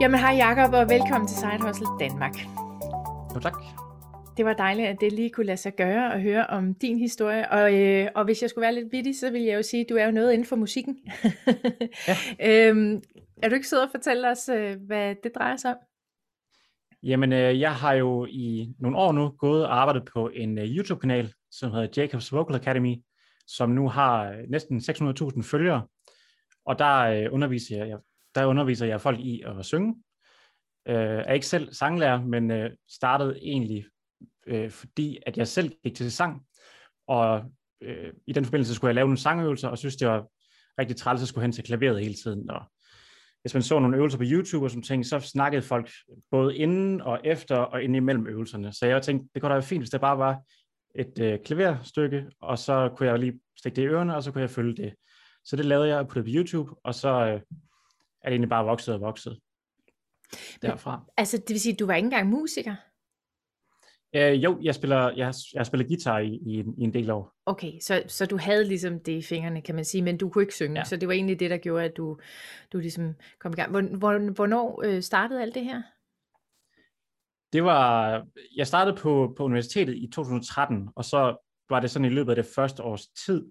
Jamen hej Jacob og velkommen til Side Hustle Danmark. Jo tak. Det var dejligt, at det lige kunne lade sig gøre at høre om din historie. Og, øh, og hvis jeg skulle være lidt vittig, så vil jeg jo sige, at du er jo noget inden for musikken. ja. øhm, er du ikke sød at fortælle os, øh, hvad det drejer sig om? Jamen, øh, jeg har jo i nogle år nu gået og arbejdet på en øh, YouTube-kanal, som hedder Jacobs Vocal Academy, som nu har øh, næsten 600.000 følgere. Og der øh, underviser jeg der underviser jeg folk i at synge. Øh, er ikke selv sanglærer, men øh, startede egentlig, øh, fordi at jeg selv gik til sang, og øh, i den forbindelse skulle jeg lave nogle sangøvelser, og synes, det var rigtig træls at skulle hen til klaveret hele tiden. Og hvis man så nogle øvelser på YouTube og sådan ting, så snakkede folk både inden og efter og ind imellem øvelserne. Så jeg tænkte, det kunne da være fint, hvis det bare var et øh, klaverstykke, og så kunne jeg lige stikke det i ørerne, og så kunne jeg følge det. Så det lavede jeg på YouTube, og så øh, er det egentlig bare vokset og vokset derfra. Altså, det vil sige, at du var ikke engang musiker? Øh, jo, jeg spiller, jeg, jeg spiller guitar i, i, en, i en del år. Okay, så, så du havde ligesom det i fingrene, kan man sige, men du kunne ikke synge, ja. så det var egentlig det, der gjorde, at du, du ligesom kom i gang. Hvor, hvornår øh, startede alt det her? Det var, jeg startede på, på universitetet i 2013, og så var det sådan i løbet af det første års tid,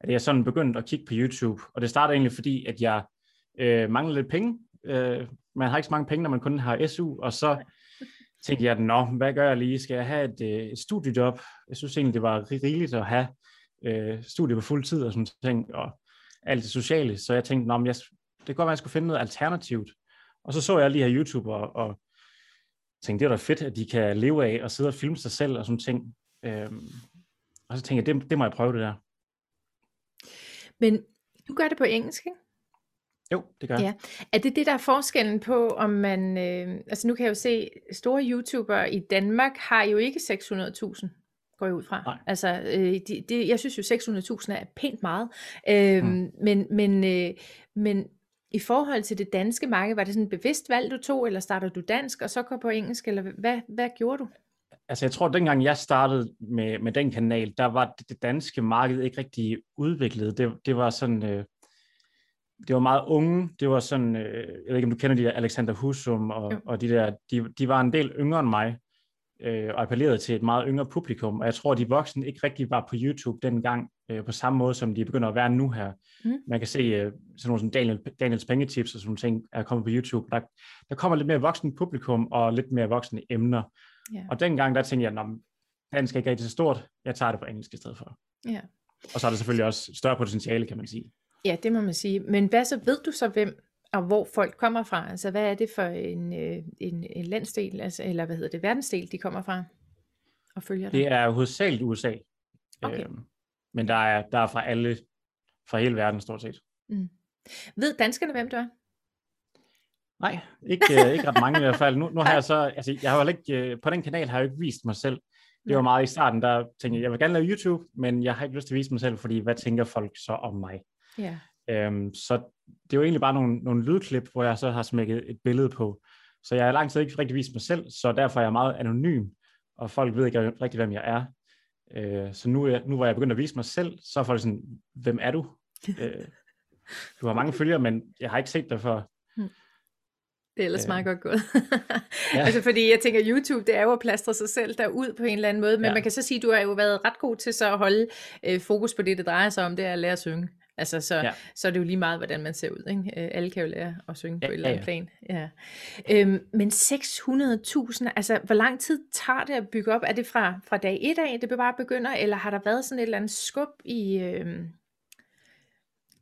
at jeg sådan begyndte at kigge på YouTube. Og det startede egentlig fordi, at jeg øh, mangler lidt penge. Øh, man har ikke så mange penge, når man kun har SU, og så tænkte jeg, nå, hvad gør jeg lige? Skal jeg have et, øh, et studiejob? Jeg synes egentlig, det var rigeligt at have øh, studie på fuld tid og sådan ting, og alt det sociale, så jeg tænkte, nå, men jeg, det kunne godt være, at jeg skulle finde noget alternativt. Og så så jeg lige her YouTube, og, og tænkte, det er da fedt, at de kan leve af og sidde og filme sig selv og sådan ting. Øhm, og så tænkte jeg, det, det må jeg prøve det der. Men du gør det på engelsk, ikke? Jo, det gør ja. Er det det, der er forskellen på, om man... Øh, altså nu kan jeg jo se, store YouTubere i Danmark har jo ikke 600.000 går jeg ud fra. Nej. Altså, øh, de, de, jeg synes jo, 600.000 er pænt meget. Øh, mm. men, men, øh, men i forhold til det danske marked, var det sådan et bevidst valg, du tog, eller startede du dansk, og så går på engelsk, eller hvad, hvad gjorde du? Altså, jeg tror, at dengang jeg startede med, med den kanal, der var det, det danske marked ikke rigtig udviklet. Det, det var sådan... Øh, det var meget unge. Det var sådan, øh, jeg ved ikke, om du kender de der Alexander Husum, og, og de der, de, de var en del yngre end mig, øh, og appellerede til et meget yngre publikum. Og jeg tror, at de voksne ikke rigtig var på YouTube dengang, øh, på samme måde, som de begynder at være nu her. Mm. Man kan se øh, sådan nogle som Daniel, Daniels pengetips og sådan nogle ting, er kommet på YouTube. Der, der kommer lidt mere voksen publikum, og lidt mere voksne emner. Yeah. Og dengang, der tænkte jeg, at dansk er ikke rigtig så stort, jeg tager det på engelsk i stedet for. Yeah. Og så er der selvfølgelig også større potentiale, kan man sige. Ja, det må man sige. Men hvad så, ved du så hvem og hvor folk kommer fra? Altså hvad er det for en, øh, en, en landsdel, altså, eller hvad hedder det, verdensdel, de kommer fra og følger dig? Det er hovedsageligt USA. Okay. Øhm, men der er, der er fra alle, fra hele verden stort set. Mm. Ved danskerne, hvem du er? Nej, ikke, øh, ikke ret mange i hvert fald. Nu, nu har jeg så, altså jeg har ikke, øh, på den kanal har jeg jo ikke vist mig selv. Det var meget i starten, der tænkte jeg, jeg vil gerne lave YouTube, men jeg har ikke lyst til at vise mig selv, fordi hvad tænker folk så om mig? Ja. Øhm, så det er jo egentlig bare nogle, nogle lydklip, hvor jeg så har smækket et billede på. Så jeg har lang tid ikke rigtig vist mig selv, så derfor er jeg meget anonym, og folk ved ikke rigtig, hvem jeg er. Øh, så nu, nu hvor jeg begyndt at vise mig selv, så er folk sådan, hvem er du? øh, du har mange følgere, men jeg har ikke set dig før. Hmm. Det er ellers øh. meget godt gået. ja. altså fordi jeg tænker, YouTube, det er jo at plastre sig selv derud på en eller anden måde, men ja. man kan så sige, du har jo været ret god til så at holde øh, fokus på det, det drejer sig om, det er at lære at synge. Altså, så, ja. så er det jo lige meget, hvordan man ser ud. Ikke? Øh, alle kan jo lære at synge ja, på et eller andet ja, plan. Ja. Øhm, men 600.000, altså hvor lang tid tager det at bygge op? Er det fra, fra dag 1 af, det bare begynder, eller har der været sådan et eller andet skub i, øhm,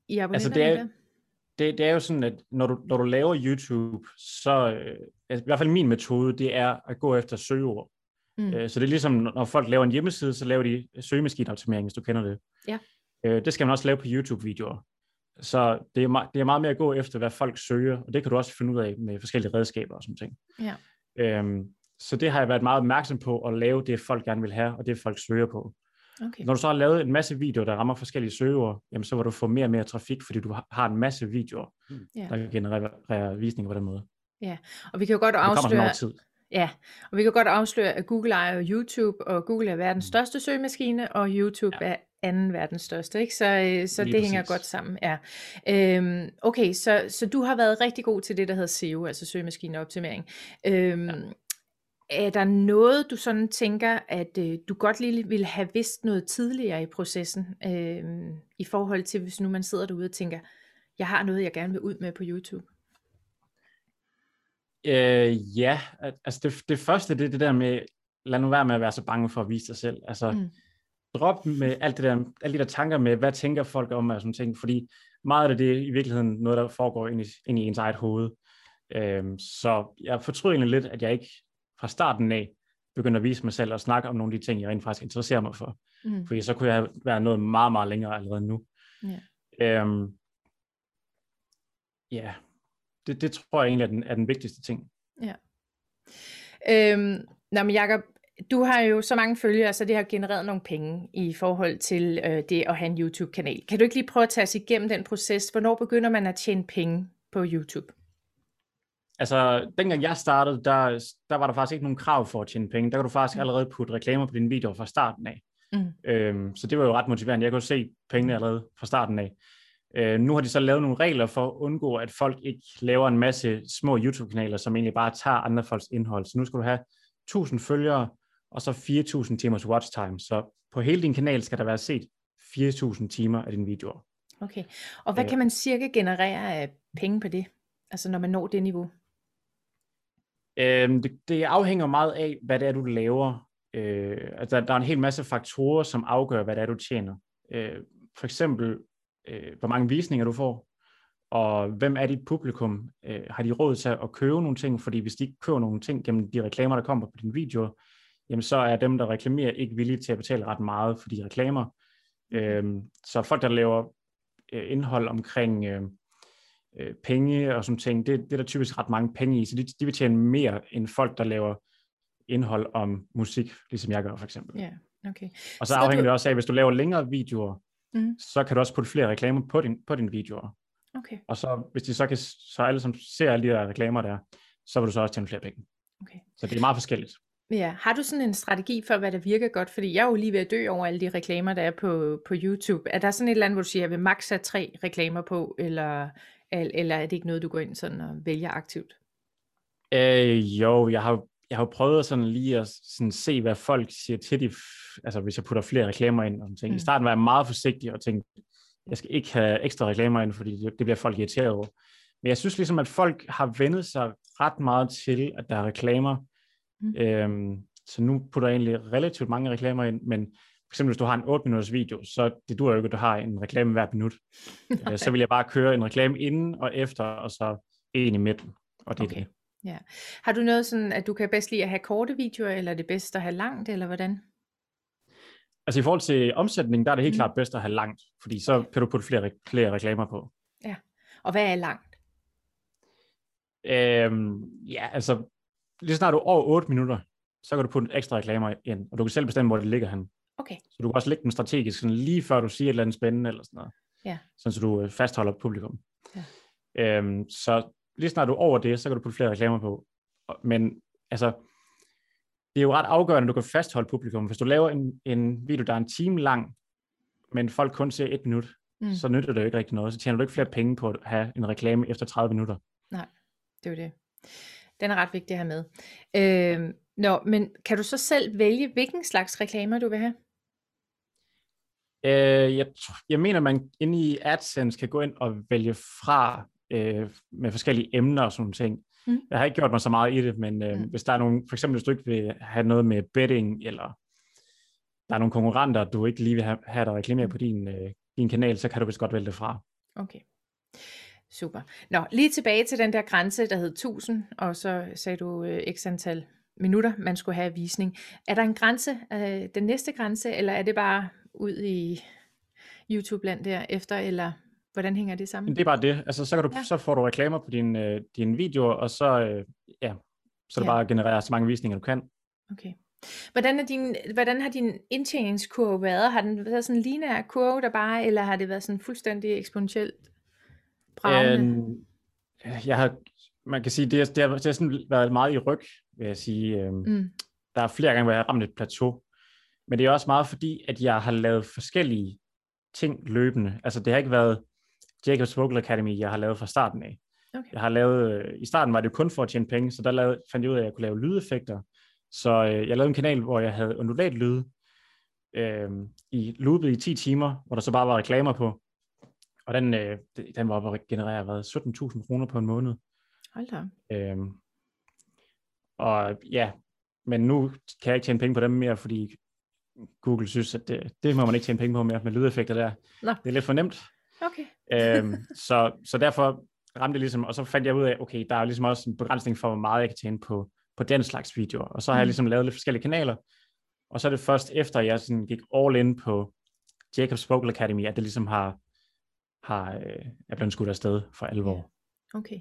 i abonnenterne? Altså det er, det, det er jo sådan, at når du, når du laver YouTube, så øh, altså, i hvert fald min metode, det er at gå efter søgeord. Mm. Øh, så det er ligesom, når folk laver en hjemmeside, så laver de søgemaskineoptimering, hvis du kender det. Ja. Øh, det skal man også lave på YouTube-videoer. Så det er, det er meget mere at gå efter, hvad folk søger, og det kan du også finde ud af med forskellige redskaber og sådan ting. Ja. Øhm, så det har jeg været meget opmærksom på, at lave det, folk gerne vil have, og det folk søger på. Okay. Når du så har lavet en masse videoer, der rammer forskellige søger, jamen så vil du få mere og mere trafik, fordi du har en masse videoer, mm. der kan generere visninger på den måde. Ja, og vi kan jo godt afsløre... tid. Ja, og vi kan godt afsløre, at Google ejer YouTube, og Google er verdens mm. største søgemaskine, og YouTube ja. er anden verdens største, ikke? Så, øh, så det præcis. hænger godt sammen. Ja. Øhm, okay, så, så du har været rigtig god til det, der hedder SEO, altså søgemaskineoptimering. Øhm, ja. Er der noget, du sådan tænker, at øh, du godt lige ville have vidst noget tidligere i processen, øh, i forhold til, hvis nu man sidder derude og tænker, jeg har noget, jeg gerne vil ud med på YouTube? Øh, ja, altså det, det første, det er det der med, lad nu være med at være så bange for at vise dig selv. Altså, mm. drop med alt det der, alle de der tanker med, hvad tænker folk om og sådan ting, fordi meget af det, det er i virkeligheden noget, der foregår ind i, ind i ens eget hoved. Øhm, så jeg fortryder egentlig lidt, at jeg ikke fra starten af begyndte at vise mig selv og snakke om nogle af de ting, jeg rent faktisk interesserer mig for. Mm. Fordi så kunne jeg være noget meget, meget længere allerede nu. Yeah. Øhm, ja, det, det tror jeg egentlig er den, er den vigtigste ting. Ja. Øhm, nå, men Jacob, du har jo så mange følgere, så det har genereret nogle penge i forhold til øh, det at have en YouTube-kanal. Kan du ikke lige prøve at tage os igennem den proces? Hvornår begynder man at tjene penge på YouTube? Altså, dengang jeg startede, der, der var der faktisk ikke nogen krav for at tjene penge. Der kan du faktisk mm. allerede putte reklamer på dine videoer fra starten af. Mm. Øhm, så det var jo ret motiverende. Jeg kunne se pengene allerede fra starten af. Øh, nu har de så lavet nogle regler for at undgå, at folk ikke laver en masse små YouTube-kanaler, som egentlig bare tager andre folks indhold. Så nu skal du have 1000 følgere, og så 4000 timers watch time. Så på hele din kanal skal der være set 4000 timer af dine videoer. Okay, og hvad øh, kan man cirka generere af penge på det? Altså når man når det niveau? Øh, det, det afhænger meget af, hvad det er, du laver. Øh, altså, der er en hel masse faktorer, som afgør, hvad det er, du tjener. Øh, for eksempel, øh, hvor mange visninger du får, og hvem er dit publikum? Øh, har de råd til at købe nogle ting? Fordi hvis de ikke køber nogle ting gennem de reklamer, der kommer på dine videoer, jamen så er dem, der reklamerer, ikke villige til at betale ret meget for de reklamer. Øh, så folk, der laver øh, indhold omkring øh, øh, penge og sådan ting, det, det er der typisk ret mange penge i, så de, de vil tjene mere end folk, der laver indhold om musik, ligesom jeg gør for eksempel. Ja, yeah, okay. Og så, så afhænger du... det også af, hvis du laver længere videoer, mm. så kan du også putte flere reklamer på, din, på dine videoer. Okay. Og så hvis de så kan, så alle som ser alle de der reklamer der, så vil du så også tjene flere penge. Okay. Så det er meget forskelligt. Ja, har du sådan en strategi for, hvad der virker godt? Fordi jeg er jo lige ved at dø over alle de reklamer, der er på, på YouTube. Er der sådan et eller andet, hvor du siger, at jeg vil maks have tre reklamer på, eller, eller er det ikke noget, du går ind sådan og vælger aktivt? Øh, jo, jeg har, jeg har prøvet sådan lige at sådan se, hvad folk siger til de, altså hvis jeg putter flere reklamer ind. Og ting. Mm. I starten var jeg meget forsigtig og tænkte, jeg skal ikke have ekstra reklamer ind, fordi det, det bliver folk irriteret over. Men jeg synes ligesom, at folk har vendet sig ret meget til, at der er reklamer. Mm. Øhm, så nu putter jeg egentlig relativt mange reklamer ind, men for eksempel hvis du har en 8 minutters video, så det dur jo ikke, at du har en reklame hver minut. Øh, så vil jeg bare køre en reklame inden og efter, og så en i midten. Og det okay. er det. Ja. Har du noget sådan, at du kan bedst lide at have korte videoer, eller er det bedst at have langt, eller hvordan? Altså i forhold til omsætning, der er det helt mm. klart bedst at have langt, fordi så kan du putte flere, flere reklamer på. Ja, og hvad er langt? Øhm, ja, altså lige snart du er over 8 minutter, så kan du putte ekstra reklamer ind, og du kan selv bestemme, hvor det ligger hen. Okay. Så du kan også lægge dem strategisk, sådan lige før du siger et eller andet spændende, eller sådan noget. Ja. Sådan så du øh, fastholder publikum. Ja. Øhm, så lige snart du er over det, så kan du putte flere reklamer på. Men altså, det er jo ret afgørende, at du kan fastholde publikum. Hvis du laver en, en video, der er en time lang, men folk kun ser et minut, mm. så nytter det jo ikke rigtig noget. Så tjener du ikke flere penge på at have en reklame efter 30 minutter. Nej, det er jo det. Den er ret vigtig at have med. Øh, nå, men kan du så selv vælge, hvilken slags reklamer du vil have? Øh, jeg, jeg mener, man inde i AdSense kan gå ind og vælge fra øh, med forskellige emner og sådan ting. Mm. Jeg har ikke gjort mig så meget i det, men øh, mm. hvis der er nogen, for eksempel hvis du ikke vil have noget med betting, eller der er nogle konkurrenter, du ikke lige vil have, have der reklamere mm. på din, øh, din kanal, så kan du vist godt vælge det fra. Okay. Super. Nå, lige tilbage til den der grænse, der hed 1000, og så sagde du øh, x antal minutter, man skulle have visning. Er der en grænse, øh, den næste grænse, eller er det bare ud i YouTube-land der efter, eller hvordan hænger det sammen? Det er bare det. Altså, så, kan du, ja. så får du reklamer på dine øh, din videoer, og så, øh, ja, så er det ja. bare at generere så mange visninger, du kan. Okay. Hvordan, er din, hvordan har din indtjeningskurve været? Har den været sådan en lineær kurve, der bare, eller har det været sådan fuldstændig eksponentielt bravende? Øh, jeg har man kan sige, det, er, det, har, det har sådan været meget i ryg, vil jeg sige. Øhm, mm. Der er flere gange, hvor jeg har ramt et plateau. Men det er også meget fordi, at jeg har lavet forskellige ting løbende. Altså det har ikke været Jacobs Vocal Academy, jeg har lavet fra starten af. Okay. Jeg har lavet, øh, i starten var det kun for at tjene penge, så der lavede, fandt jeg ud af, at jeg kunne lave lydeffekter. Så øh, jeg lavede en kanal, hvor jeg havde undulat lyd øh, i loopet i 10 timer, hvor der så bare var reklamer på. Og den, øh, den var oppe generere 17.000 kroner på en måned. Hold da. Øhm, og ja, men nu kan jeg ikke tjene penge på dem mere, fordi Google synes, at det, det må man ikke tjene penge på mere med lydeffekter der. Nå. Det er lidt for nemt. Okay. øhm, så, så derfor ramte jeg ligesom, og så fandt jeg ud af, okay, der er ligesom også en begrænsning for, hvor meget jeg kan tjene på, på den slags videoer. Og så har mm. jeg ligesom lavet lidt forskellige kanaler, og så er det først efter, jeg sådan gik all in på Jacobs Vocal Academy, at det ligesom har, har øh, er blevet skudt afsted for alvor. Okay.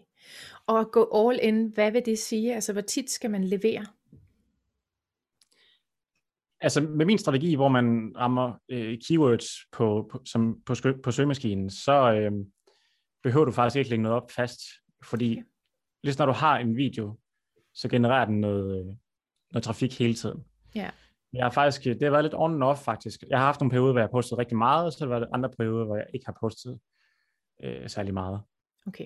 Og at gå all in, hvad vil det sige? Altså, hvor tit skal man levere? Altså med min strategi, hvor man rammer øh, keywords på, på, som, på, på søgemaskinen, så øh, behøver du faktisk ikke lægge noget op fast, fordi okay. lige når du har en video, så genererer den noget, øh, noget trafik hele tiden. Ja. Jeg har faktisk, det har været lidt on and off faktisk. Jeg har haft nogle perioder, hvor jeg har postet rigtig meget, og så har der været andre perioder, hvor jeg ikke har postet øh, særlig meget. Okay,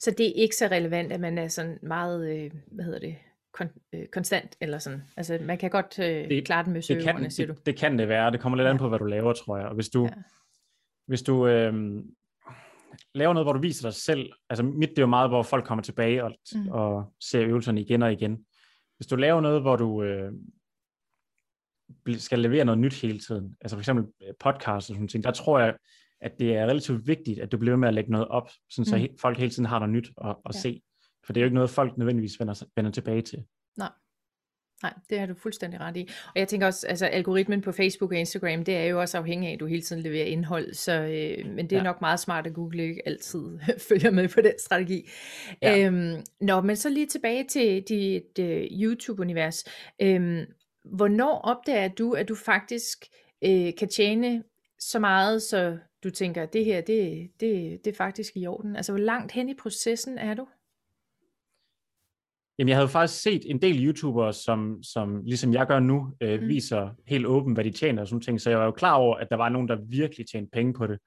så det er ikke så relevant, at man er sådan meget, øh, hvad hedder det, kon- øh, konstant, eller sådan. Altså, man kan godt øh, det, klare den med søgerne, det siger du. Det, det kan det være. Det kommer lidt ja. an på, hvad du laver, tror jeg. Og hvis du, ja. hvis du øh, laver noget, hvor du viser dig selv, altså mit det er jo meget, hvor folk kommer tilbage og, mm. og ser øvelserne igen og igen. Hvis du laver noget, hvor du øh, skal levere noget nyt hele tiden, altså for eksempel øh, podcast og sådan ting, der tror jeg, at det er relativt vigtigt, at du bliver med at lægge noget op, sådan så mm. folk hele tiden har noget nyt at, at ja. se. For det er jo ikke noget, folk nødvendigvis vender, vender tilbage til. Nej. Nej, det har du fuldstændig ret i. Og jeg tænker også, altså algoritmen på Facebook og Instagram, det er jo også afhængig af, at du hele tiden leverer indhold, så, øh, men det er ja. nok meget smart, at Google ikke altid følger med på den strategi. Ja. Øhm, nå, men så lige tilbage til dit uh, YouTube-univers. Øhm, hvornår opdager du, at du faktisk øh, kan tjene så meget, så du tænker, det her, det, det, det er faktisk i orden? Altså, hvor langt hen i processen er du? Jamen, jeg havde faktisk set en del YouTubere, som, som ligesom jeg gør nu, øh, mm. viser helt åbent, hvad de tjener og sådan ting. Så jeg var jo klar over, at der var nogen, der virkelig tjente penge på det,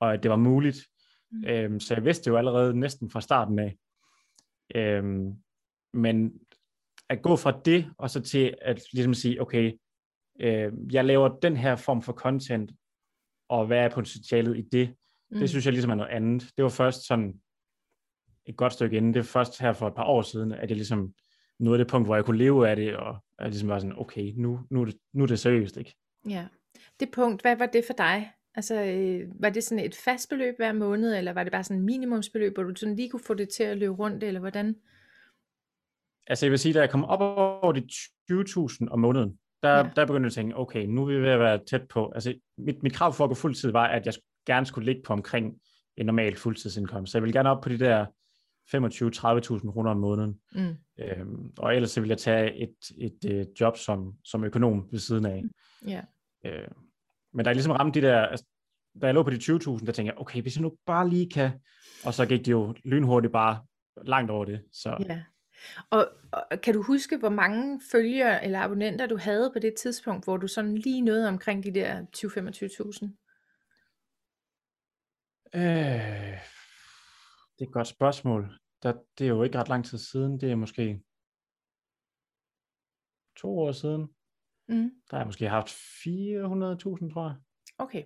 og at det var muligt. Mm. Øhm, så jeg vidste jo allerede næsten fra starten af. Øhm, men at gå fra det, og så til at ligesom sige, okay, øh, jeg laver den her form for content, og hvad er potentialet i det? Mm. Det synes jeg ligesom er noget andet. Det var først sådan et godt stykke inden. Det er først her for et par år siden, at jeg ligesom nåede det punkt, hvor jeg kunne leve af det, og jeg ligesom var sådan, okay, nu, nu, er det, nu er det seriøst, ikke? Ja. Det punkt, hvad var det for dig? Altså, øh, var det sådan et fast beløb hver måned, eller var det bare sådan et minimumsbeløb, hvor du sådan lige kunne få det til at løbe rundt, eller hvordan? Altså, jeg vil sige, da jeg kom op over de 20.000 om måneden, der, ja. der begyndte jeg at tænke, okay, nu er vi ved at være tæt på. Altså, mit, mit krav for at gå fuldtid var, at jeg gerne skulle ligge på omkring en normal fuldtidsindkomst. Så jeg vil gerne op på de der 25-30.000 kroner om måneden. Mm. Øhm, og ellers så vil jeg tage et, et, et øh, job som, som økonom ved siden af. Yeah. Øh, men der er ligesom ramt de der, altså, da jeg lå på de 20.000, der tænkte jeg, okay, hvis jeg nu bare lige kan, og så gik det jo lynhurtigt bare langt over det. Så. Ja. Og, og kan du huske, hvor mange følgere eller abonnenter du havde på det tidspunkt, hvor du sådan lige nåede omkring de der 20-25.000? Øh, det er et godt spørgsmål. Der, det er jo ikke ret lang tid siden. Det er måske to år siden. Mm. Der har jeg måske haft 400.000, tror jeg. Okay.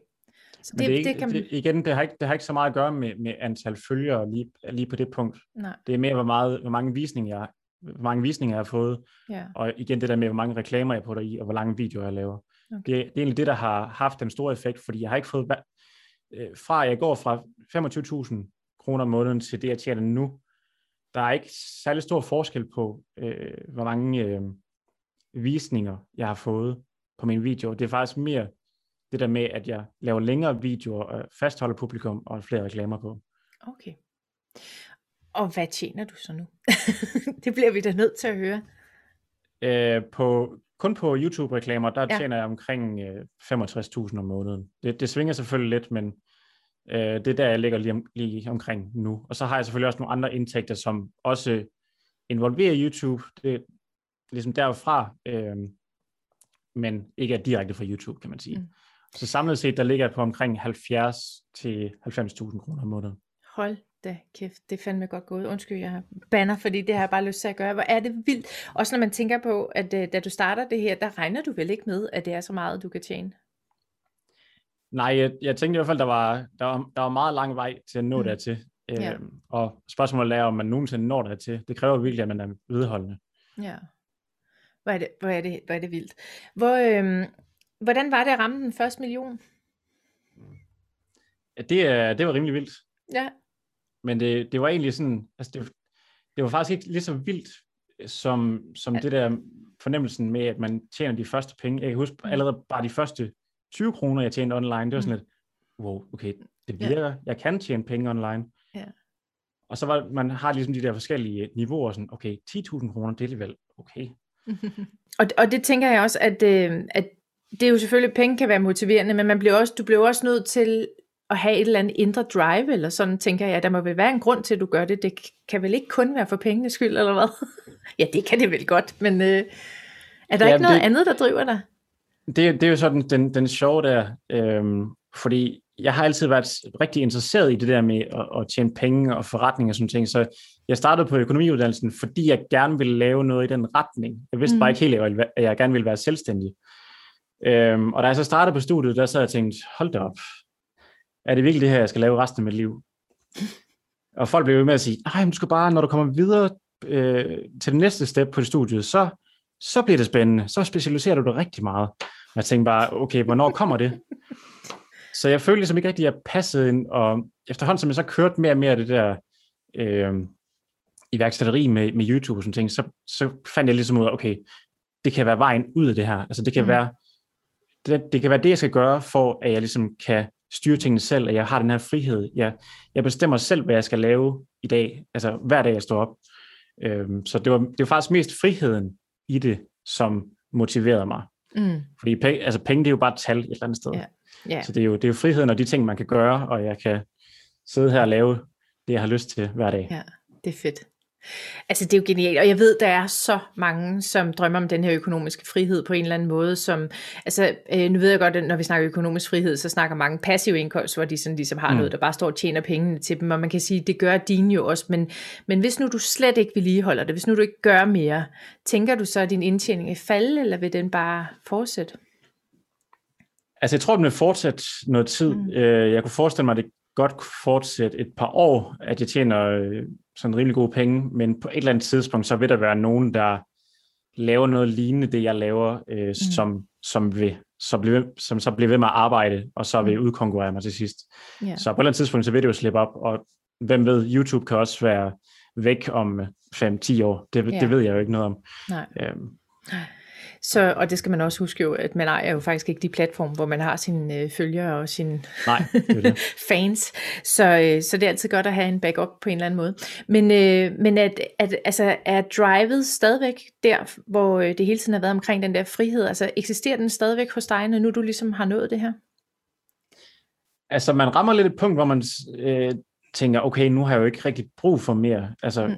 Så det, Men det, ikke, det kan... det, igen, det har, ikke, det har ikke så meget at gøre med, med antal følgere lige, lige på det punkt. Nej. Det er mere, hvor, meget, hvor mange visninger jeg hvor mange visninger jeg har fået, ja. og igen det der med, hvor mange reklamer jeg putter i, og hvor lange videoer jeg laver. Okay. Det, det er egentlig det, der har haft den store effekt, fordi jeg har ikke fået, øh, fra jeg går fra 25.000 kroner om måneden til det, jeg tjener nu, der er ikke særlig stor forskel på, øh, hvor mange øh, visninger jeg har fået på min video. Det er faktisk mere det der med, at jeg laver længere videoer og fastholder publikum og flere reklamer på. Okay. Og hvad tjener du så nu? det bliver vi da nødt til at høre. Øh, på, kun på YouTube-reklamer, der ja. tjener jeg omkring øh, 65.000 om måneden. Det, det svinger selvfølgelig lidt, men Øh, det er der, jeg ligger lige, om, lige omkring nu. Og så har jeg selvfølgelig også nogle andre indtægter, som også involverer YouTube. Det er ligesom derfra, øh, men ikke er direkte fra YouTube, kan man sige. Mm. Så samlet set, der ligger jeg på omkring 70 til 90.000 kroner om måneden. Hold da kæft, det er fandme godt gået. Undskyld, jeg banner, fordi det har jeg bare lyst til at gøre. Hvor er det vildt. Også når man tænker på, at øh, da du starter det her, der regner du vel ikke med, at det er så meget, du kan tjene? Nej, jeg, jeg tænkte i hvert fald, der var, der var, der var meget lang vej til at nå mm. dertil. Ja. Øhm, og spørgsmålet er, om man nogensinde når dertil. Det kræver virkelig, at man er vedholdende. Ja. Hvor er det, hvor er det, hvor er det vildt. Hvor, øhm, hvordan var det at ramme den første million? Ja, det, det var rimelig vildt. Ja. Men det, det var egentlig sådan, altså det, det var faktisk ikke lige så vildt, som, som ja. det der fornemmelsen med, at man tjener de første penge. Jeg kan huske mm. allerede bare de første 20 kroner, jeg tjente online, det var sådan mm. lidt, wow, okay, det virker, ja. jeg kan tjene penge online. Ja. Og så var man har ligesom de der forskellige niveauer, sådan, okay, 10.000 kroner, det er alligevel okay. og, og det tænker jeg også, at, øh, at det er jo selvfølgelig, penge kan være motiverende, men man bliver også, du bliver også nødt til at have et eller andet indre drive, eller sådan tænker jeg, der må vel være en grund til, at du gør det. Det kan vel ikke kun være for pengenes skyld, eller hvad? ja, det kan det vel godt, men øh, er der ja, ikke noget det, andet, der driver dig? Det, det er jo sådan den, den sjove der, øhm, fordi jeg har altid været rigtig interesseret i det der med at, at tjene penge og forretning og sådan ting, så jeg startede på økonomiuddannelsen, fordi jeg gerne ville lave noget i den retning. Jeg vidste mm. bare ikke helt, at jeg gerne ville være selvstændig. Øhm, og da jeg så startede på studiet, der så jeg tænkt, hold da op, er det virkelig det her, jeg skal lave resten af mit liv? Og folk blev ved med at sige, nej, du skal bare, når du kommer videre øh, til det næste step på studiet, så, så bliver det spændende. Så specialiserer du dig rigtig meget. Jeg tænkte bare, okay, hvornår kommer det? Så jeg følte ligesom ikke rigtig, at jeg passede ind, og efterhånden som jeg så kørte mere og mere det der øh, iværksætteri med, med YouTube og sådan ting, så, så fandt jeg ligesom ud af, okay, det kan være vejen ud af det her. Altså det kan mm. være det, det kan være det, jeg skal gøre, for at jeg ligesom kan styre tingene selv, at jeg har den her frihed. Jeg, jeg bestemmer selv, hvad jeg skal lave i dag, altså hver dag, jeg står op. Øhm, så det var, det var faktisk mest friheden i det, som motiverede mig. Mm. Fordi penge, altså penge, det er jo bare et tal et eller andet sted. Yeah. Yeah. Så det er, jo, det er jo friheden og de ting, man kan gøre, og jeg kan sidde her og lave det, jeg har lyst til hver dag. Ja, det er fedt. Altså det er jo genialt, og jeg ved, der er så mange, som drømmer om den her økonomiske frihed på en eller anden måde, som, altså øh, nu ved jeg godt, at når vi snakker økonomisk frihed, så snakker mange passiv indkomst, hvor de sådan ligesom har mm. noget, der bare står og tjener pengene til dem, og man kan sige, det gør din jo også, men, men hvis nu du slet ikke vedligeholder det, hvis nu du ikke gør mere, tænker du så, at din indtjening er falde, eller vil den bare fortsætte? Altså jeg tror, den vil fortsætte noget tid. Mm. Øh, jeg kunne forestille mig, at det godt fortsætte et par år, at jeg tjener øh, sådan rimelig gode penge, men på et eller andet tidspunkt, så vil der være nogen, der laver noget lignende det, jeg laver, øh, mm. som, som, vil, så bliver, som så bliver ved med at arbejde, og så vil mm. udkonkurrere mig til sidst. Yeah. Så på et eller andet tidspunkt, så vil det jo slippe op, og hvem ved, YouTube kan også være væk om 5-10 år. Det, yeah. det ved jeg jo ikke noget om. Nej. Øhm. Så, og det skal man også huske jo, at man ejer jo faktisk ikke de platforme, hvor man har sine øh, følgere og sine Nej, det det. fans. Så, øh, så det er altid godt at have en backup på en eller anden måde. Men, øh, men at, at, altså, er drivet stadigvæk der, hvor øh, det hele tiden har været omkring den der frihed? Altså eksisterer den stadigvæk hos dig, når nu du ligesom har nået det her? Altså man rammer lidt et punkt, hvor man øh, tænker, okay, nu har jeg jo ikke rigtig brug for mere. Altså mm.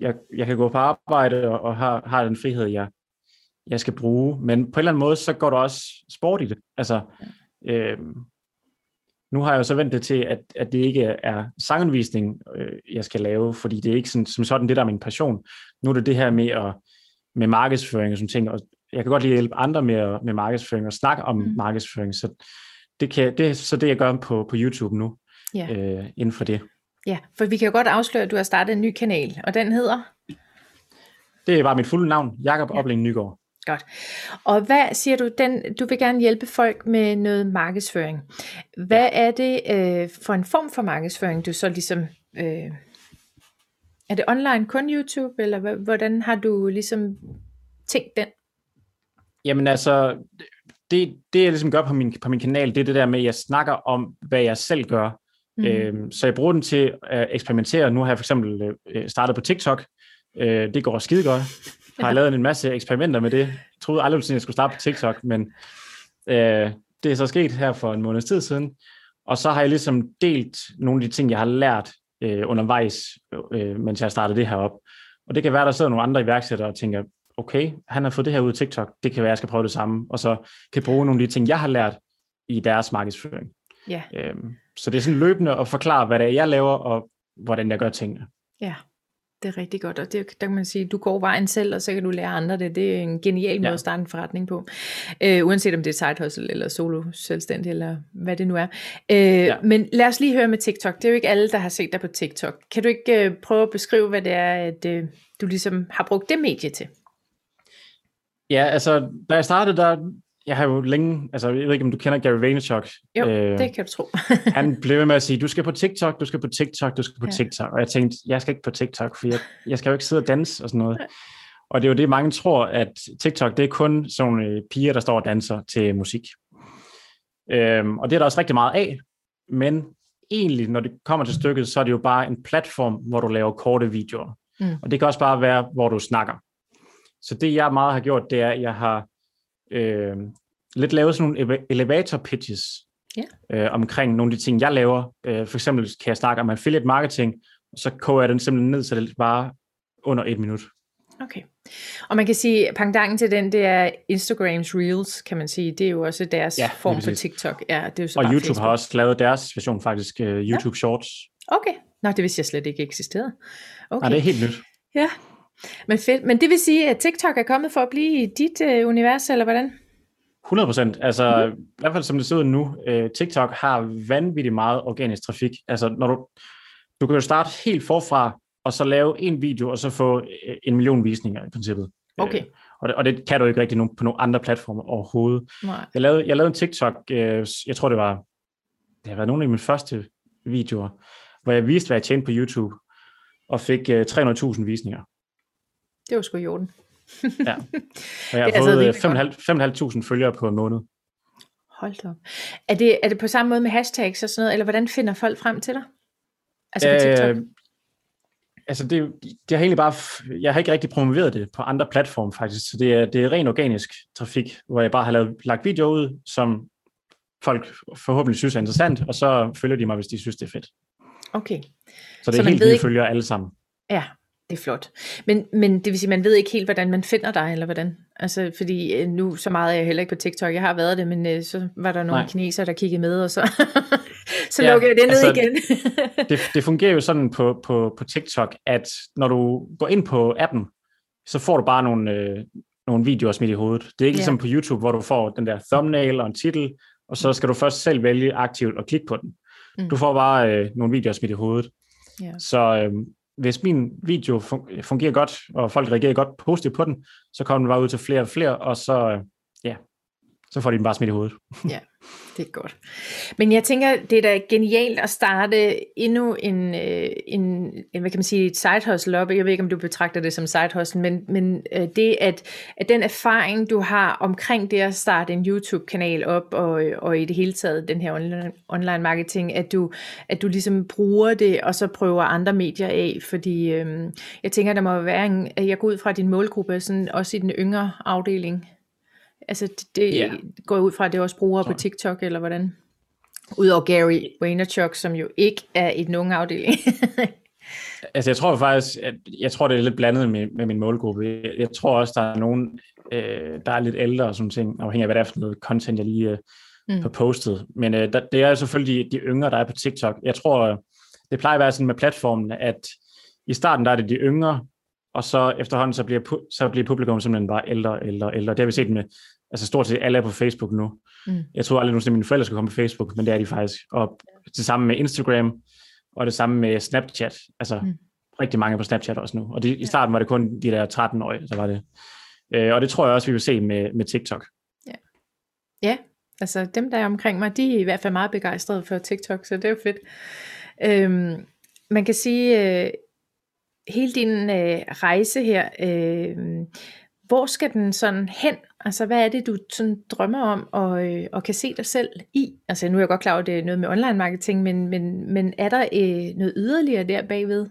jeg, jeg kan gå på arbejde og, og har, har den frihed, jeg jeg skal bruge. Men på en eller anden måde, så går der også sport i det. Altså, øh, nu har jeg jo så ventet til, at, at det ikke er sangundervisning, øh, jeg skal lave, fordi det er ikke sådan, som sådan det, der er min passion. Nu er det det her med, at, med markedsføring og sådan ting, og jeg kan godt lide at hjælpe andre med, med markedsføring og snakke om mm. markedsføring, så det, kan, det er så det, jeg gør på, på YouTube nu, ja. øh, inden for det. Ja, for vi kan jo godt afsløre, at du har startet en ny kanal, og den hedder? Det er bare mit fulde navn, Jakob ja. Opling Nygaard. Godt. Og hvad siger du, den, du vil gerne hjælpe folk med noget markedsføring. Hvad ja. er det øh, for en form for markedsføring, du så ligesom... Øh, er det online kun YouTube, eller hvordan har du ligesom tænkt den? Jamen altså, det, det jeg ligesom gør på min, på min kanal, det er det der med, at jeg snakker om, hvad jeg selv gør. Mm. Øhm, så jeg bruger den til at eksperimentere. Nu har jeg for eksempel øh, startet på TikTok. Øh, det går skide godt har ja. lavet en masse eksperimenter med det. Jeg troede aldrig, at jeg skulle starte på TikTok, men øh, det er så sket her for en måneds tid siden. Og så har jeg ligesom delt nogle af de ting, jeg har lært øh, undervejs, øh, mens jeg startede det her op. Og det kan være, der sidder nogle andre iværksættere og tænker, okay, han har fået det her ud af TikTok, det kan være, jeg skal prøve det samme, og så kan bruge nogle af de ting, jeg har lært i deres markedsføring. Ja. Øhm, så det er sådan løbende at forklare, hvad det er, jeg laver, og hvordan jeg gør tingene. Ja, det er rigtig godt, og det, der kan man sige, du går vejen selv, og så kan du lære andre det. Det er en genial måde ja. at starte en forretning på. Øh, uanset om det er side hustle, eller solo selvstændig, eller hvad det nu er. Øh, ja. Men lad os lige høre med TikTok. Det er jo ikke alle, der har set dig på TikTok. Kan du ikke øh, prøve at beskrive, hvad det er, at øh, du ligesom har brugt det medie til? Ja, altså, da jeg startede, der, jeg har jo længe, altså jeg ved ikke, om du kender Gary Vaynerchuk. Jo, øh, det kan du tro. han blev ved med at sige, du skal på TikTok, du skal på TikTok, du skal på ja. TikTok. Og jeg tænkte, jeg skal ikke på TikTok, for jeg, jeg skal jo ikke sidde og danse og sådan noget. Og det er jo det, mange tror, at TikTok, det er kun sådan nogle øh, piger, der står og danser til musik. Øhm, og det er der også rigtig meget af. Men egentlig, når det kommer til stykket, så er det jo bare en platform, hvor du laver korte videoer. Mm. Og det kan også bare være, hvor du snakker. Så det, jeg meget har gjort, det er, at jeg har øh, lidt lavet sådan nogle elevator pitches ja. øh, omkring nogle af de ting, jeg laver. Øh, for eksempel kan jeg snakke om affiliate marketing, og så koger jeg den simpelthen ned, så det bare under et minut. Okay. Og man kan sige, at pangdangen til den, det er Instagrams Reels, kan man sige. Det er jo også deres ja, form for TikTok. Ja, det er jo så og YouTube Facebook. har også lavet deres version faktisk, uh, YouTube ja. Shorts. Okay. Nå, det vidste jeg slet ikke eksisterede. Okay. Nej, det er helt nyt. Ja, men fedt. Men det vil sige, at TikTok er kommet for at blive i dit uh, univers, eller hvordan? 100 procent. Altså, mm. i hvert fald som det ser ud nu, uh, TikTok har vanvittigt meget organisk trafik. Altså, når du, du kan jo starte helt forfra, og så lave en video, og så få uh, en million visninger i princippet. Okay. Uh, og, det, og det kan du ikke rigtig på nogle andre platformer overhovedet. Nej. Jeg, lavede, jeg lavede en TikTok, uh, jeg tror det var, det har været nogle af mine første videoer, hvor jeg viste, hvad jeg tjente på YouTube, og fik uh, 300.000 visninger. Det var sgu i orden. ja. Og jeg har fået altså 5.500 følgere på en måned. Hold op. Er det, er det på samme måde med hashtags og sådan noget, eller hvordan finder folk frem til dig? Altså på TikTok? Øh, altså det, det har egentlig bare, jeg har ikke rigtig promoveret det på andre platforme faktisk, så det er, det er ren organisk trafik, hvor jeg bare har lavet, lagt video ud, som folk forhåbentlig synes er interessant, og så følger de mig, hvis de synes, det er fedt. Okay. Så det er så helt nye ikke... følger alle sammen. Ja, det er flot. Men, men det vil sige, man ved ikke helt, hvordan man finder dig, eller hvordan? Altså, fordi øh, nu, så meget er jeg heller ikke på TikTok, jeg har været det, men øh, så var der nogle Nej. kinesere, der kiggede med, og så, så ja, lukkede jeg det ned altså, igen. det, det fungerer jo sådan på, på, på TikTok, at når du går ind på appen, så får du bare nogle, øh, nogle videoer smidt i hovedet. Det er ikke ja. ligesom på YouTube, hvor du får den der thumbnail og en titel, og så skal du først selv vælge aktivt og klikke på den. Mm. Du får bare øh, nogle videoer smidt i hovedet. Ja. Så øh, hvis min video fungerer godt, og folk reagerer godt positivt på den, så kommer den bare ud til flere og flere, og så, øh, ja, så får de den bare smidt i hovedet. Ja, det er godt. Men jeg tænker, det er da genialt at starte endnu en, øh, en, en hvad kan man sige, et side hustle op. Jeg ved ikke, om du betragter det som side hustle, men, men øh, det, at, at den erfaring, du har omkring det at starte en YouTube-kanal op, og, og i det hele taget den her online, online marketing, at du, at du ligesom bruger det, og så prøver andre medier af, fordi øhm, jeg tænker, der må være en, jeg går ud fra din målgruppe, sådan, også i den yngre afdeling, Altså det, det yeah. går ud fra, at det er også brugere på TikTok, eller hvordan? Udover Gary Vaynerchuk, som jo ikke er i den unge afdeling. altså jeg tror faktisk, at jeg tror det er lidt blandet med, med min målgruppe. Jeg, jeg tror også, der er nogen, øh, der er lidt ældre og sådan ting, afhængig af hvad det er for noget content, jeg lige øh, mm. har postet. Men øh, der, det er selvfølgelig de, de yngre, der er på TikTok. Jeg tror, det plejer at være sådan med platformen, at i starten der er det de yngre, og så efterhånden så bliver, så bliver publikum simpelthen bare ældre og ældre, ældre. Det har vi set med, altså stort set alle er på Facebook nu. Mm. Jeg tror aldrig at mine forældre skal komme på Facebook, men det er de faktisk. Og det samme med Instagram, og det samme med Snapchat. Altså mm. rigtig mange på Snapchat også nu. Og de, i starten var det kun de der 13-årige, der var det. Øh, og det tror jeg også, vi vil se med, med TikTok. Ja. ja, altså dem, der er omkring mig, de er i hvert fald meget begejstrede for TikTok, så det er jo fedt. Øhm, man kan sige, øh, hele din øh, rejse her, øh, hvor skal den sådan hen? Altså, hvad er det, du sådan drømmer om og, øh, og kan se dig selv i? Altså, nu er jeg godt klar over, at det er noget med online marketing, men, men, men er der øh, noget yderligere der bagved?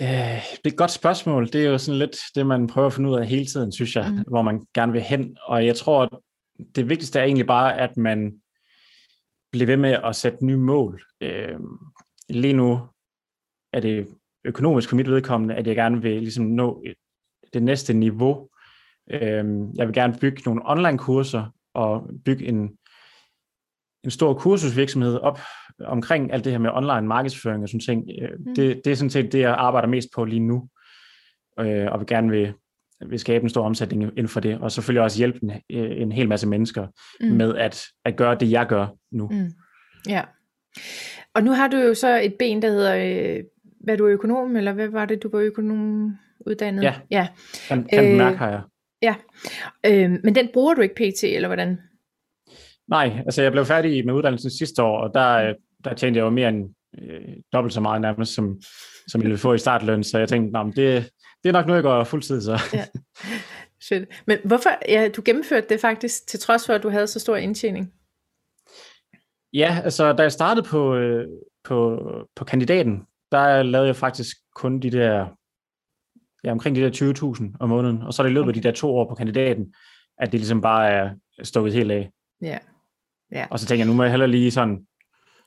Øh, det er et godt spørgsmål. Det er jo sådan lidt det, man prøver at finde ud af hele tiden, synes jeg, mm. hvor man gerne vil hen. Og jeg tror, at det vigtigste er egentlig bare, at man blive ved med at sætte nye mål. Øh, lige nu er det økonomisk for mit vedkommende, at jeg gerne vil ligesom nå det næste niveau. Øh, jeg vil gerne bygge nogle online kurser og bygge en, en stor kursusvirksomhed op omkring alt det her med online markedsføring og sådan ting. Øh, mm. Det, det er sådan set det, jeg arbejder mest på lige nu, øh, og vil gerne vil, vil skabe en stor omsætning inden for det, og selvfølgelig også hjælpe en, øh, en hel masse mennesker mm. med at, at gøre det, jeg gør nu. Mm. Ja. Og nu har du jo så et ben, der hedder, øh, hvad du er økonom, eller hvad var det, du var økonom uddannet? Ja, ja. kan, kan øh, mærke har jeg. Ja, øh, men den bruger du ikke pt, eller hvordan? Nej, altså jeg blev færdig med uddannelsen sidste år, og der, øh, der tjente jeg jo mere end øh, dobbelt så meget nærmest, som, som jeg ville få i startløn, så jeg tænkte, det, det er nok noget, jeg går fuldtid, så. Ja. Fedt. Men hvorfor, ja, du gennemførte det faktisk, til trods for, at du havde så stor indtjening? Ja, altså da jeg startede på, øh, på, på kandidaten, der lavede jeg faktisk kun de der, ja, omkring de der 20.000 om måneden, og så er det i løbet okay. af de der to år på kandidaten, at det ligesom bare er stukket helt af. Ja. ja. Og så tænker jeg, nu må jeg heller lige sådan,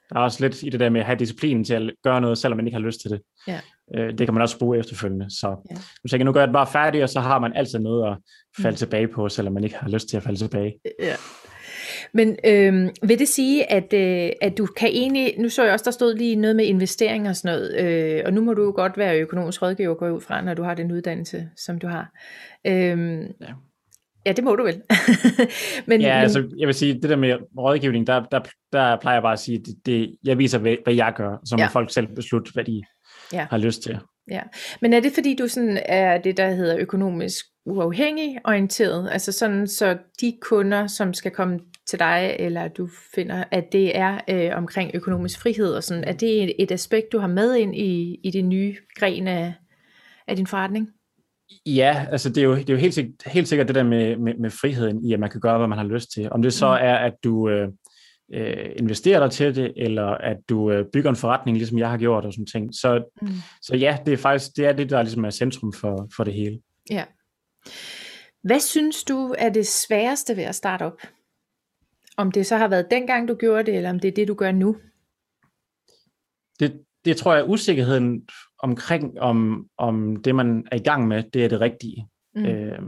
der er også lidt i det der med at have disciplinen til at gøre noget, selvom man ikke har lyst til det. Ja. Øh, det kan man også bruge efterfølgende. Så ja. nu tænker jeg, nu gør jeg det bare færdigt, og så har man altid noget at falde mm. tilbage på, selvom man ikke har lyst til at falde tilbage. Ja. Men øh, vil det sige, at, øh, at du kan egentlig, nu så jeg også, der stod lige noget med investeringer og sådan noget, øh, og nu må du jo godt være økonomisk rådgiver, gå ud fra, når du har den uddannelse, som du har. Øh, ja. Ja, det må du vel. men, ja, men... altså, jeg vil sige, det der med rådgivning, der, der, der plejer jeg bare at sige, det, det, jeg viser, hvad, hvad jeg gør, så må ja. folk selv beslutte, hvad de ja. har lyst til. Ja, men er det fordi, du sådan er det, der hedder økonomisk uafhængig orienteret? Altså sådan, så de kunder, som skal komme til dig, eller du finder, at det er øh, omkring økonomisk frihed og sådan, er det et, et aspekt, du har med ind i, i det nye gren af, af din forretning? Ja, altså det er jo, det er jo helt, sikkert, helt sikkert det der med, med, med friheden i, at man kan gøre, hvad man har lyst til. Om det så mm. er, at du øh, øh, investerer dig til det, eller at du øh, bygger en forretning, ligesom jeg har gjort og sådan ting. Så, mm. så ja, det er faktisk det, er det der ligesom er centrum for, for det hele. Ja. Hvad synes du er det sværeste ved at starte op? Om det så har været dengang, du gjorde det, eller om det er det, du gør nu? Det, det tror jeg, usikkerheden omkring, om, om det, man er i gang med, det er det rigtige. Mm. Øh,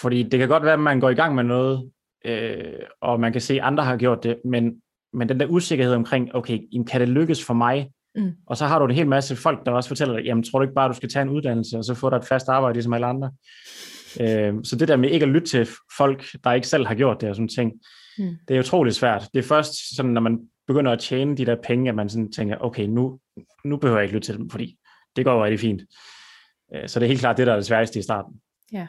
fordi det kan godt være, at man går i gang med noget, øh, og man kan se, at andre har gjort det, men, men den der usikkerhed omkring, okay, kan det lykkes for mig? Mm. Og så har du en hel masse folk, der også fortæller dig, jamen tror du ikke bare, du skal tage en uddannelse, og så få dig et fast arbejde, ligesom alle andre? Øh, så det der med ikke at lytte til folk, der ikke selv har gjort det og sådan ting, mm. det er utroligt svært. Det er først sådan, når man begynder at tjene de der penge, at man sådan tænker, okay, nu, nu behøver jeg ikke lytte til dem, fordi det går rigtig fint. Øh, så det er helt klart det, der er det sværeste i starten. Ja.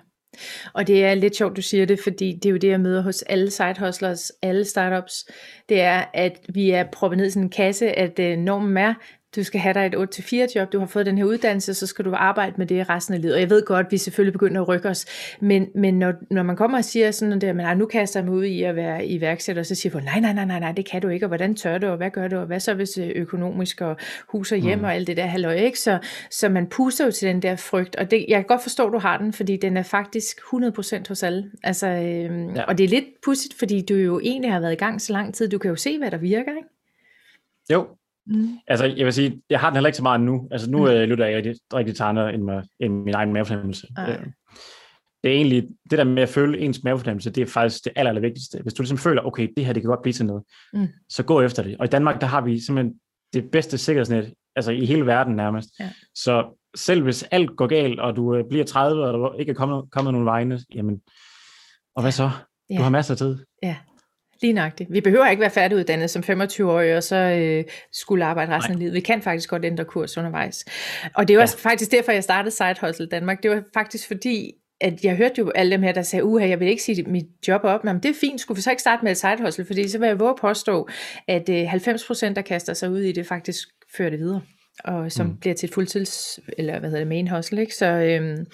Og det er lidt sjovt, du siger det, fordi det er jo det, jeg møder hos alle side hustlers, alle startups. Det er, at vi er proppet ned i sådan en kasse, at øh, normen er, du skal have dig et 8-4 job, du har fået den her uddannelse, så skal du arbejde med det resten af livet. Og jeg ved godt, at vi selvfølgelig begynder at rykke os, men, men når, når man kommer og siger sådan der, men nu kaster jeg mig ud i at være iværksætter, så siger folk, nej, nej, nej, nej, nej, det kan du ikke, og hvordan tør du, og hvad gør du, og hvad så hvis øh, økonomisk, og hus og hjem, mm. og alt det der halløj, ikke? Så, så man puster jo til den der frygt, og det, jeg kan godt forstå, at du har den, fordi den er faktisk 100% hos alle. Altså, øh, ja. Og det er lidt pudsigt, fordi du jo egentlig har været i gang så lang tid, du kan jo se, hvad der virker, ikke? Jo, Mm. Altså, jeg vil sige, jeg har den heller ikke så meget nu. Altså, nu mm. øh, lytter jeg rigtig, rigtig til andre end, end min egen mavefornemmelse. Øh, det er egentlig, det der med at føle ens mavefornemmelse, det er faktisk det aller, aller vigtigste. Hvis du ligesom føler, okay, det her, det kan godt blive til noget, mm. så gå efter det. Og i Danmark, der har vi simpelthen det bedste sikkerhedsnet, altså i hele verden nærmest. Ja. Så selv hvis alt går galt, og du øh, bliver 30, og der ikke er kommet, kommet nogen vegne, jamen, og hvad så? Ja. Du har masser af tid. Ja, Lige nøjagtigt. Vi behøver ikke være færdiguddannet som 25-årige, og så øh, skulle arbejde resten Nej. af livet. Vi kan faktisk godt ændre kurs undervejs. Og det var ja. faktisk derfor, jeg startede Side Hustle Danmark. Det var faktisk fordi, at jeg hørte jo alle dem her, der sagde, uha, jeg vil ikke sige mit job op, men det er fint, skulle vi så ikke starte med et side hustle, fordi så vil jeg våge at påstå, at øh, 90% der kaster sig ud i det, faktisk fører det videre og som mm. bliver til et fuldtids, eller hvad hedder det, main hustle, ikke? Så, øhm,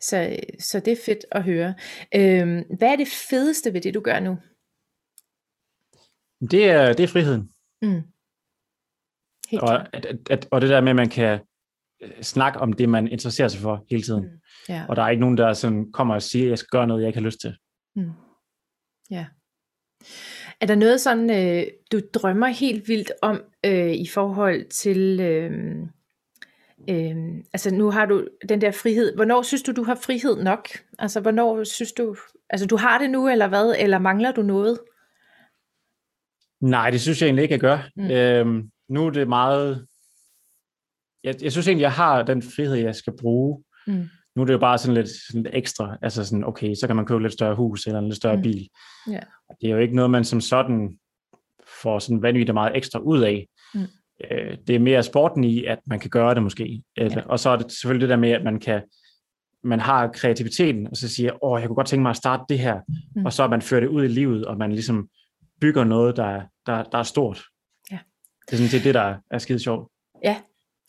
så, så det er fedt at høre. Øhm, hvad er det fedeste ved det, du gør nu? Det er, det er friheden. Mm. Helt og, at, at, og det der med, at man kan øh, snakke om det, man interesserer sig for hele tiden. Mm. Yeah. Og der er ikke nogen, der sådan kommer og siger, at jeg skal gøre noget, jeg ikke har lyst til. Mm. Ja. Er der noget sådan, øh, du drømmer helt vildt om øh, i forhold til, øh, øh, altså nu har du den der frihed. Hvornår synes du, du har frihed nok? Altså hvornår synes du, altså du har det nu, eller hvad? Eller mangler du noget? Nej, det synes jeg egentlig ikke, jeg gør. Mm. Øhm, nu er det meget... Jeg, jeg synes egentlig, jeg har den frihed, jeg skal bruge. Mm. Nu er det jo bare sådan lidt, sådan lidt ekstra. Altså sådan, okay, så kan man købe lidt større hus eller en lidt større mm. bil. Yeah. Det er jo ikke noget, man som sådan får sådan vanvittigt meget ekstra ud af. Mm. Øh, det er mere sporten i, at man kan gøre det måske. Eller, ja. Og så er det selvfølgelig det der med, at man kan man har kreativiteten, og så siger, åh, jeg kunne godt tænke mig at starte det her, mm. og så man fører det ud i livet, og man ligesom bygger noget, der, der, der er stort. Ja. Det er sådan set det, der er skide sjovt. Ja,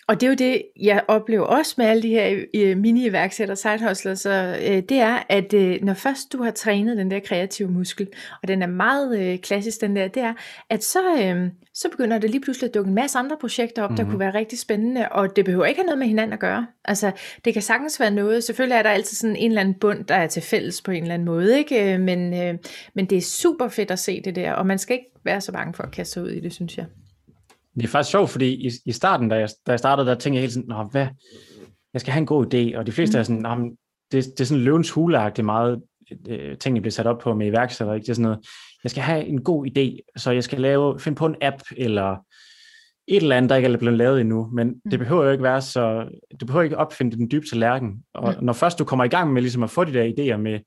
og det er jo det, jeg oplever også med alle de her øh, mini-iværksætter, side så øh, det er, at øh, når først du har trænet den der kreative muskel, og den er meget øh, klassisk, den der, det er, at så, øh, så begynder det lige pludselig at dukke en masse andre projekter op, mm-hmm. der mhm. kunne være rigtig spændende, og det behøver ikke have noget med hinanden at gøre. Altså, det kan sagtens være noget, selvfølgelig er der altid sådan en eller anden bund, der er til fælles på en eller anden måde, ikke? Men, øh, men det er super fedt at se det der, og man skal ikke være så bange for at kaste sig ud i det, synes jeg. Det er faktisk sjovt, fordi i, i starten, da jeg, da jeg startede, der tænkte jeg hele tiden, Nå, hvad, jeg skal have en god idé, og de fleste mm. er sådan, Nå, det, det er sådan løvens huleagtigt meget, øh, tingene bliver sat op på med iværksætter, ikke? Det er sådan noget, jeg skal have en god idé, så jeg skal lave, finde på en app, eller et eller andet, der ikke er blevet lavet endnu, men mm. det behøver jo ikke være så, du behøver ikke opfinde den dybe tallerken, og mm. når først du kommer i gang med ligesom at få de der idéer med,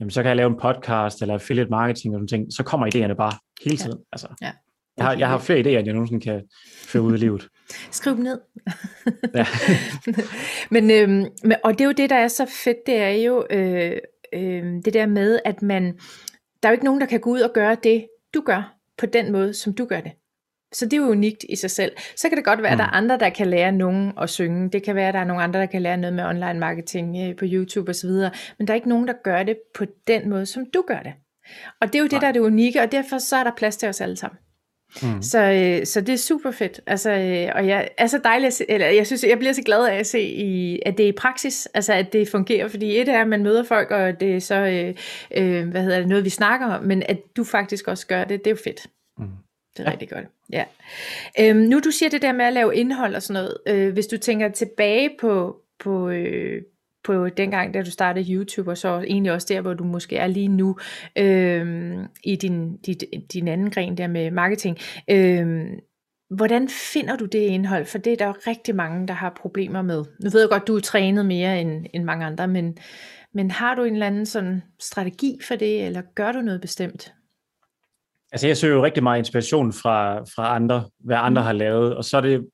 jamen så kan jeg lave en podcast, eller affiliate marketing, og sådan ting, så kommer idéerne bare hele tiden. Ja. Altså. Ja. Jeg har, jeg har flere idéer, end jeg nogensinde kan føre ud i livet. Skriv dem ned. ja. men, øhm, og det er jo det, der er så fedt, det er jo øh, øh, det der med, at man, der er jo ikke nogen, der kan gå ud og gøre det, du gør, på den måde, som du gør det. Så det er jo unikt i sig selv. Så kan det godt være, at der er mm. andre, der kan lære nogen at synge. Det kan være, at der er nogle andre, der kan lære noget med online marketing øh, på YouTube osv. Men der er ikke nogen, der gør det på den måde, som du gør det. Og det er jo det, der er det unikke, og derfor så er der plads til os alle sammen. Mm. Så, øh, så det er super fedt. Altså, øh, og jeg er så dejligt, se, eller jeg synes, jeg bliver så glad af at se, i, at det er i praksis, altså at det fungerer, fordi et er, at man møder folk, og det er så, øh, øh, hvad hedder det, noget vi snakker om, men at du faktisk også gør det, det er jo fedt. Mm. Det er ja. rigtig godt. Ja. Øhm, nu du siger det der med at lave indhold og sådan noget, øh, hvis du tænker tilbage på, på, øh, på dengang, da du startede YouTube, og så egentlig også der, hvor du måske er lige nu, øh, i din, din, din anden gren der med marketing. Øh, hvordan finder du det indhold? For det er der jo rigtig mange, der har problemer med. Nu ved jeg godt, du er trænet mere end, end mange andre, men, men har du en eller anden sådan strategi for det, eller gør du noget bestemt? Altså jeg søger jo rigtig meget inspiration fra, fra andre, hvad andre mm. har lavet, og så er det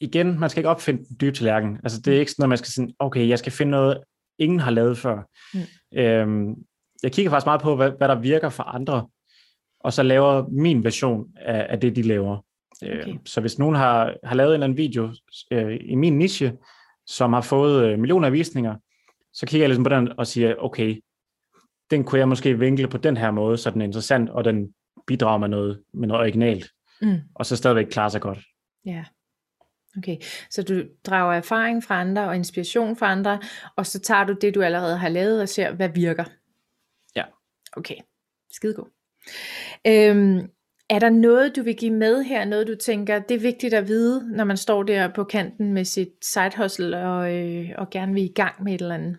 igen, man skal ikke opfinde den dybe tallerken. Altså, det er ikke sådan, at man skal sige, okay, jeg skal finde noget, ingen har lavet før. Mm. Øhm, jeg kigger faktisk meget på, hvad, hvad der virker for andre, og så laver min version af, af det, de laver. Øh, okay. Øh, så hvis nogen har, har lavet en eller anden video øh, i min niche, som har fået øh, millioner af visninger, så kigger jeg ligesom på den og siger, okay, den kunne jeg måske vinkle på den her måde, så den er interessant, og den bidrager med noget, med noget originalt, mm. og så stadigvæk klare sig godt. Ja. Okay, så du drager erfaring fra andre og inspiration fra andre, og så tager du det, du allerede har lavet, og ser, hvad virker. Ja. Okay, skide god. Øhm, er der noget, du vil give med her? Noget, du tænker, det er vigtigt at vide, når man står der på kanten med sit side hustle og, øh, og gerne vil i gang med et eller andet?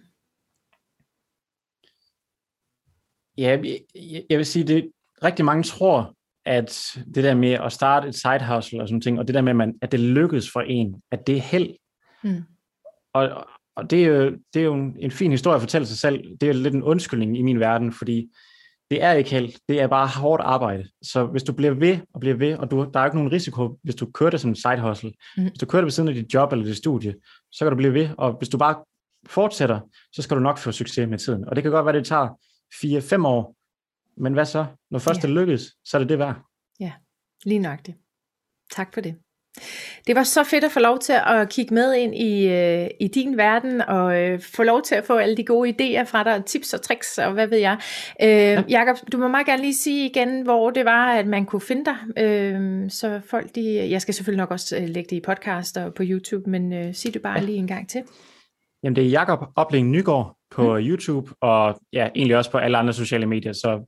Ja, jeg, jeg vil sige, det rigtig mange tror, at det der med at starte et side hustle og sådan ting, og det der med, at, man, at det lykkes for en, at det er held. Mm. Og, og det er jo, det er jo en, en fin historie at fortælle sig selv. Det er lidt en undskyldning i min verden, fordi det er ikke held. Det er bare hårdt arbejde. Så hvis du bliver ved og bliver ved, og du, der er ikke nogen risiko, hvis du kører det som en side hustle. Mm. Hvis du kører det ved siden af dit job eller dit studie, så kan du blive ved. Og hvis du bare fortsætter, så skal du nok få succes med tiden. Og det kan godt være, at det tager 4-5 år, men hvad så? Når først ja. det lykkes, så er det det værd. Ja, lige nøjagtigt. Tak for det. Det var så fedt at få lov til at kigge med ind i, øh, i din verden, og øh, få lov til at få alle de gode idéer fra dig, tips og tricks, og hvad ved jeg. Øh, ja. Jakob, du må meget gerne lige sige igen, hvor det var, at man kunne finde dig. Øh, så folk, de, jeg skal selvfølgelig nok også øh, lægge det i podcast og på YouTube, men øh, sig det bare ja. lige en gang til. Jamen det er Jakob Opling Nygaard på mm. YouTube, og ja, egentlig også på alle andre sociale medier, så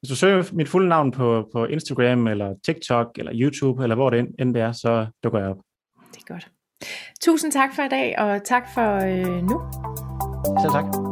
hvis du søger mit fulde navn på, på Instagram, eller TikTok, eller YouTube, eller hvor det end det er, så dukker jeg op. Det er godt. Tusind tak for i dag, og tak for øh, nu. Selv tak.